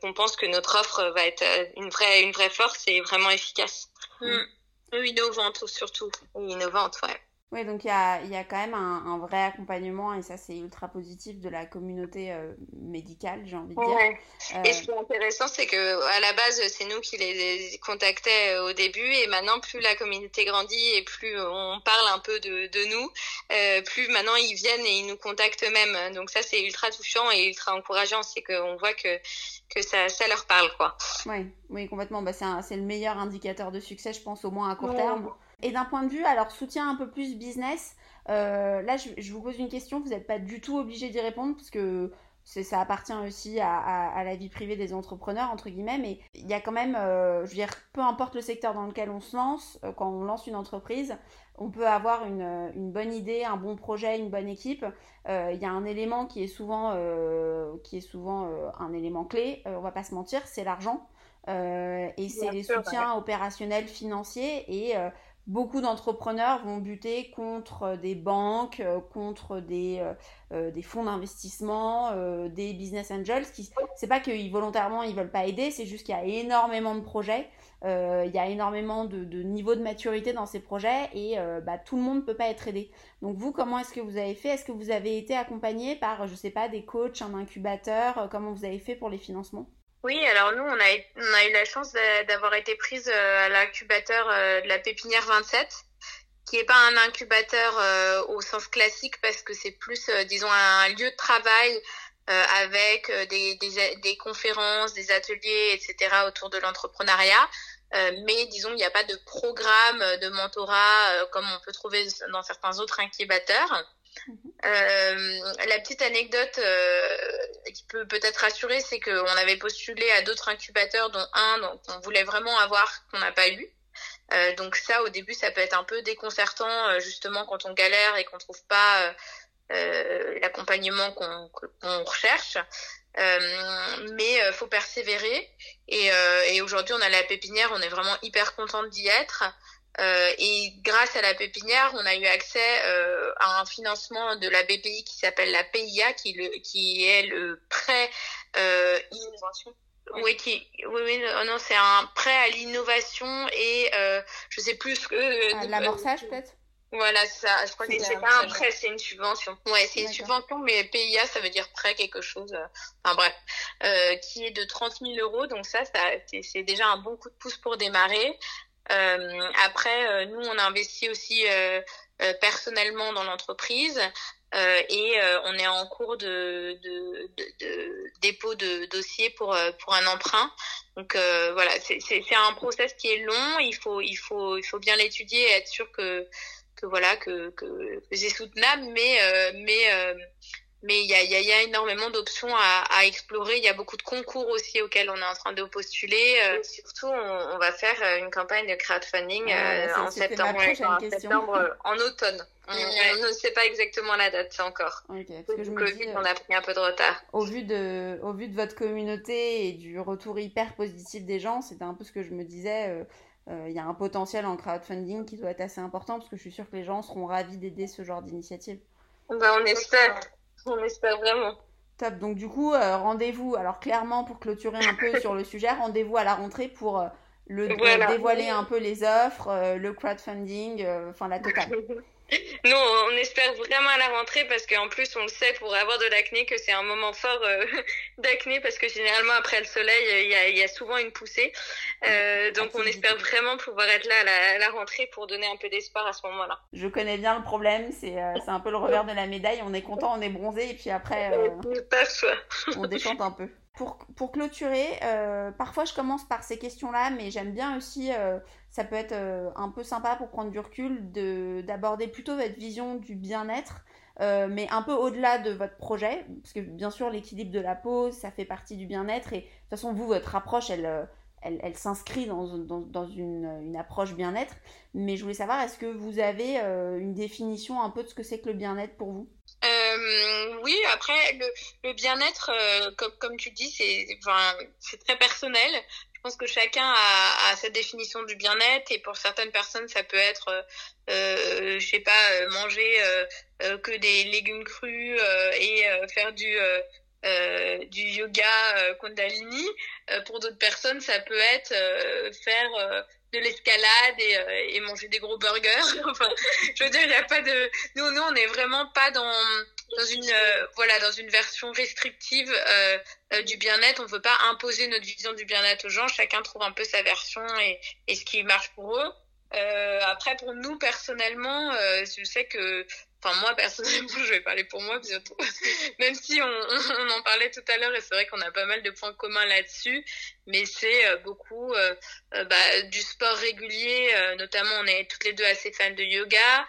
qu'on pense que notre offre va être une vraie, une vraie force et vraiment efficace. Mm. Innovante surtout. Innovante, ouais. Oui, donc il y a, y a, quand même un, vrai accompagnement et ça c'est ultra positif de la communauté euh, médicale, j'ai envie de dire. Euh, et ce qui est intéressant, c'est que à la base c'est nous qui les contactais euh, au début et maintenant plus la communauté grandit et plus on parle un peu de, de nous, plus maintenant ils viennent et ils nous contactent eux-mêmes. Donc ça c'est ultra touchant et ultra encourageant, c'est qu'on voit que que ça, ça leur parle, quoi. Ouais, oui, complètement. Bah, c'est le meilleur indicateur de succès, je pense, au moins à court terme. Et d'un point de vue, alors soutien un peu plus business, euh, là, je, je, vous pose une question, vous n'êtes pas du tout obligé d'y répondre, parce que ça appartient aussi à, la vie privée des entrepreneurs, entre guillemets, mais il y a quand même, euh, je veux dire, peu importe le secteur dans lequel on se lance, euh, quand on lance une entreprise, on peut avoir une, bonne idée, un bon projet, une bonne équipe. Euh, il y a un élément qui est souvent, qui est souvent un élément clé, on va pas se mentir, c'est l'argent. et c'est les soutiens opérationnels financiers et beaucoup d'entrepreneurs vont buter contre des banques, euh, contre des, euh, euh, des fonds d'investissement, des business angels. Qui, c'est pas qu'ils volontairement ils veulent pas aider, c'est juste qu'il y a énormément de projets, il y a énormément de, de niveau de maturité dans ces projets et bah, tout le monde peut pas être aidé. Donc vous, comment est-ce que vous avez fait? Est-ce que vous avez été accompagné par, je sais pas, des coachs, un incubateur? Comment vous avez fait pour les financements? Oui, alors nous, on a, on a eu la chance d'avoir été prise euh, à l'incubateur euh, de la Pépinière 27, qui n'est pas un incubateur euh, au sens classique parce que c'est plus, disons, un lieu de travail avec des, des, des, conférences, des ateliers, etc. autour de l'entrepreneuriat. mais disons, il n'y a pas de programme de mentorat comme on peut trouver dans certains autres incubateurs. Euh, la petite anecdote euh, qui peut peut-être rassurer, c'est qu'on avait postulé à d'autres incubateurs, dont un dont on voulait vraiment avoir qu'on n'a pas eu. Euh, donc ça, au début, ça peut être un peu déconcertant, justement, quand on galère et qu'on trouve pas l'accompagnement qu'on recherche. mais faut persévérer. Et, et aujourd'hui, on a la pépinière, on est vraiment hyper contente d'y être. Euh, et grâce à la pépinière, on a eu accès euh, à un financement de la BPI qui s'appelle la PIA, qui, le, qui est le prêt euh, innovation. Oui, qui, oui, oui, non, c'est un prêt à l'innovation et euh, je sais plus que. L'amorçage peut-être? Voilà, ça. Je crois que c'est pas un prêt, c'est une subvention. Ouais, c'est une subvention, mais PIA, ça veut dire prêt quelque chose. Enfin bref, euh, qui est de 30 000 euros. Donc ça, ça c'est déjà un bon coup de pouce pour démarrer. Euh, après, euh, nous, on a investi aussi euh, personnellement dans l'entreprise. Euh, et euh, on est en cours de, de, de, de, dépôt de dossier pour pour un emprunt. Donc voilà, c'est un process qui est long. Il faut il faut il faut bien l'étudier et être sûr que que voilà que, que c'est soutenable. Mais mais mais il y a, y, a, y a, énormément d'options à, à, explorer. Il y a beaucoup de concours aussi auxquels on est en train de postuler. Euh, surtout, on, on, va faire euh, une campagne de crowdfunding euh, en septembre, en, septembre en automne. On, ne sait pas exactement la date encore. Okay, parce que je Covid, dis, on a pris un peu de retard. Au vu de, au vu de votre communauté et du retour hyper positif des gens, c'était un peu ce que je me disais. Il y a un potentiel en crowdfunding qui doit être assez important parce que je suis sûre que les gens seront ravis d'aider ce genre d'initiative. Ben, on espère. On espère vraiment. Top. Donc du coup, euh, rendez-vous, alors clairement pour clôturer un peu sur le sujet, rendez-vous à la rentrée pour euh, le, dévoiler un peu les offres, euh, le crowdfunding, enfin la totale. Nous, on espère vraiment à la rentrée parce qu'en plus, on le sait pour avoir de l'acné que c'est un moment fort euh, d'acné parce que généralement après le soleil, il y a, y a souvent une poussée. Euh, donc, on espère vraiment pouvoir être là à la, rentrée pour donner un peu d'espoir à ce moment-là. Je connais bien le problème, c'est euh, un peu le revers de la médaille. On est content, on est bronzé et puis après, euh, on déchante un peu. Pour, pour clôturer, euh, parfois je commence par ces questions-là, mais j'aime bien aussi euh, ça peut être euh, un peu sympa pour prendre du recul d'aborder plutôt votre vision du bien-être, euh, mais un peu au-delà de votre projet, parce que bien sûr l'équilibre de la peau, ça fait partie du bien-être, et de toute façon vous, votre approche, elle, euh, elle, elle s'inscrit dans, dans, dans une, une, approche bien-être, mais je voulais savoir, est-ce que vous avez une définition un peu de ce que c'est que le bien-être pour vous? Oui, après le, le bien-être, comme, comme tu dis, c'est enfin, très personnel. Je pense que chacun a, a sa définition du bien-être et pour certaines personnes ça peut être, euh, euh je sais pas, euh, manger euh, euh, que des légumes crus et faire du du yoga Kundalini. pour d'autres personnes ça peut être faire de l'escalade et, et, manger des gros burgers. enfin, je veux dire, il n'y a pas de. Nous, nous, on n'est vraiment pas dans dans une euh, voilà dans une version restrictive euh, euh, du bien-être. On veut pas imposer notre vision du bien-être aux gens. Chacun trouve un peu sa version et, et ce qui marche pour eux. Euh, après, pour nous personnellement, euh, je sais que, enfin moi personnellement, je vais parler pour moi bientôt. Même si on, on, en parlait tout à l'heure et c'est vrai qu'on a pas mal de points communs là-dessus, mais c'est euh, beaucoup euh, euh, bah, du sport régulier. notamment, on est toutes les deux assez fans de yoga.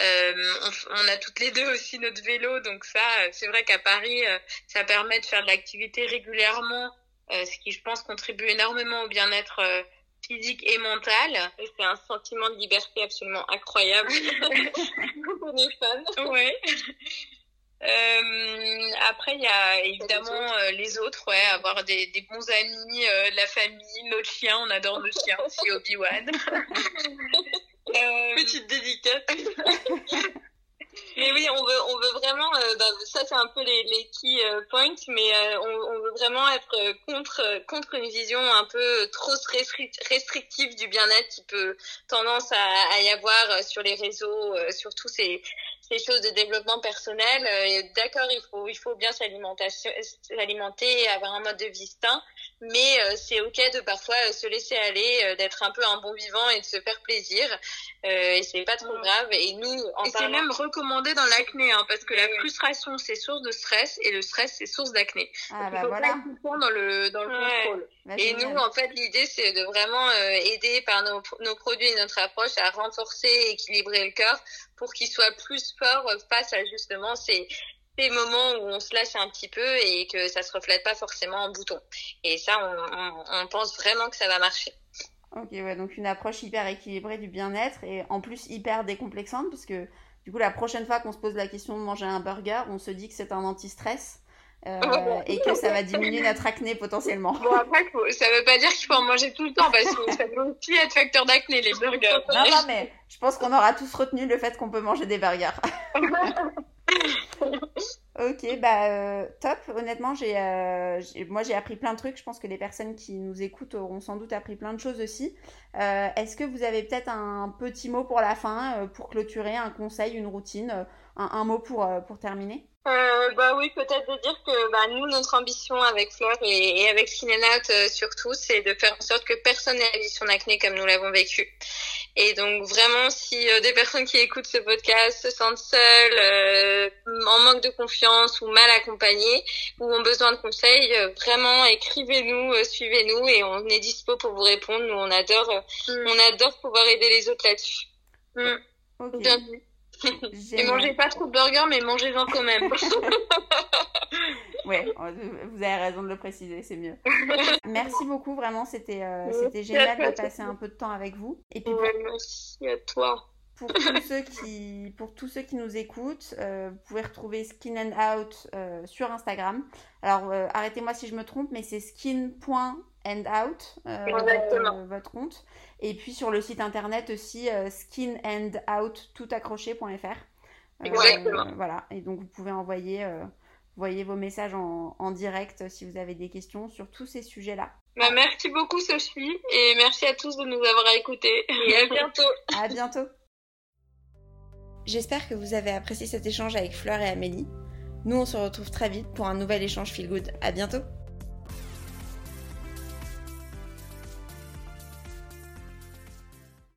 On, on, a toutes les deux aussi notre vélo, donc ça, c'est vrai qu'à Paris, ça permet de faire de l'activité régulièrement, ce qui, je pense, contribue énormément au bien-être physique et mentale. Et c'est un sentiment de liberté absolument incroyable. On est fan. Ouais. Euh, après, il y a évidemment euh, les autres, ouais, avoir des, des bons amis, euh, la famille, notre chien, on adore nos chiens aussi, Obi-Wan. Euh, Petite dédicace. Mais oui, on veut, on veut vraiment, euh, bah, ça c'est un peu les, les key euh, points, mais euh, on, on, veut vraiment être contre, contre une vision un peu trop restrictive du bien-être qui peut tendance à, à, y avoir sur les réseaux, surtout ces, ces choses de développement personnel. D'accord, il faut, il faut bien s'alimenter avoir un mode de vie sain, mais c'est ok de parfois se laisser aller, d'être un peu un bon vivant et de se faire plaisir. et c'est pas trop grave. Et nous, en et c'est même recommandé dans l'acné, hein, parce que la frustration c'est source de stress et le stress c'est source d'acné. Ah bah voilà. dans le dans le contrôle. Bah, et nous, en fait, l'idée c'est de vraiment euh, aider par nos, nos produits et notre approche à renforcer et équilibrer le cœur pour qu'il soit plus fort face à justement ces ces moments où on se lâche un petit peu et que ça se reflète pas forcément en bouton. Et ça, on, on, on pense vraiment que ça va marcher. Ok, ouais, donc une approche hyper équilibrée du bien-être et en plus hyper décomplexante parce que du coup, la prochaine fois qu'on se pose la question de manger un burger, on se dit que c'est un anti-stress. Euh, et que ça va diminuer notre acné potentiellement. Bon après, ça veut pas dire qu'il faut en manger tout le temps parce que ça peut aussi être facteur d'acné les burgers. Non, non, mais je pense qu'on aura tous retenu le fait qu'on peut manger des burgers. ok, bah euh, top. Honnêtement, euh, j'ai, moi j'ai appris plein de trucs. Je pense que les personnes qui nous écoutent auront sans doute appris plein de choses aussi. Euh, est-ce que vous avez peut-être un petit mot pour la fin, pour clôturer, un conseil, une routine, un, mot pour, pour terminer? Bah oui, peut-être de dire que bah, nous, notre ambition avec Flore et, et avec Cinénat surtout, c'est de faire en sorte que personne n'ait vie son acné comme nous l'avons vécu. Et donc vraiment, si euh, des personnes qui écoutent ce podcast se sentent seules, euh, en manque de confiance ou mal accompagnées, ou ont besoin de conseils, vraiment écrivez-nous, suivez-nous et on est dispo pour vous répondre. Nous, on adore, mm. on adore pouvoir aider les autres là-dessus. Mm. Okay. Et mangez pas trop de burgers, mais mangez-en quand même. ouais, vous avez raison de le préciser, c'est mieux. Merci beaucoup, vraiment, c'était euh, c'était génial de passer un peu de temps avec vous. Et puis merci à toi. Pour tous ceux qui, pour tous ceux qui nous écoutent, euh, vous pouvez retrouver Skin and Out euh, sur Instagram. Alors, arrêtez-moi si je me trompe, mais c'est skin.andout, votre, votre compte. Et puis sur le site internet aussi, euh, skinandouttoutaccroché.fr. Euh, Exactement. voilà, et donc vous pouvez envoyer euh, voyez vos messages en, en, direct si vous avez des questions sur tous ces sujets-là. Bah, merci beaucoup Sophie et merci à tous de nous avoir écoutés et à bientôt. à bientôt. J'espère que vous avez apprécié cet échange avec Fleur et Amélie. Nous on se retrouve très vite pour un nouvel échange Feel Good. À bientôt.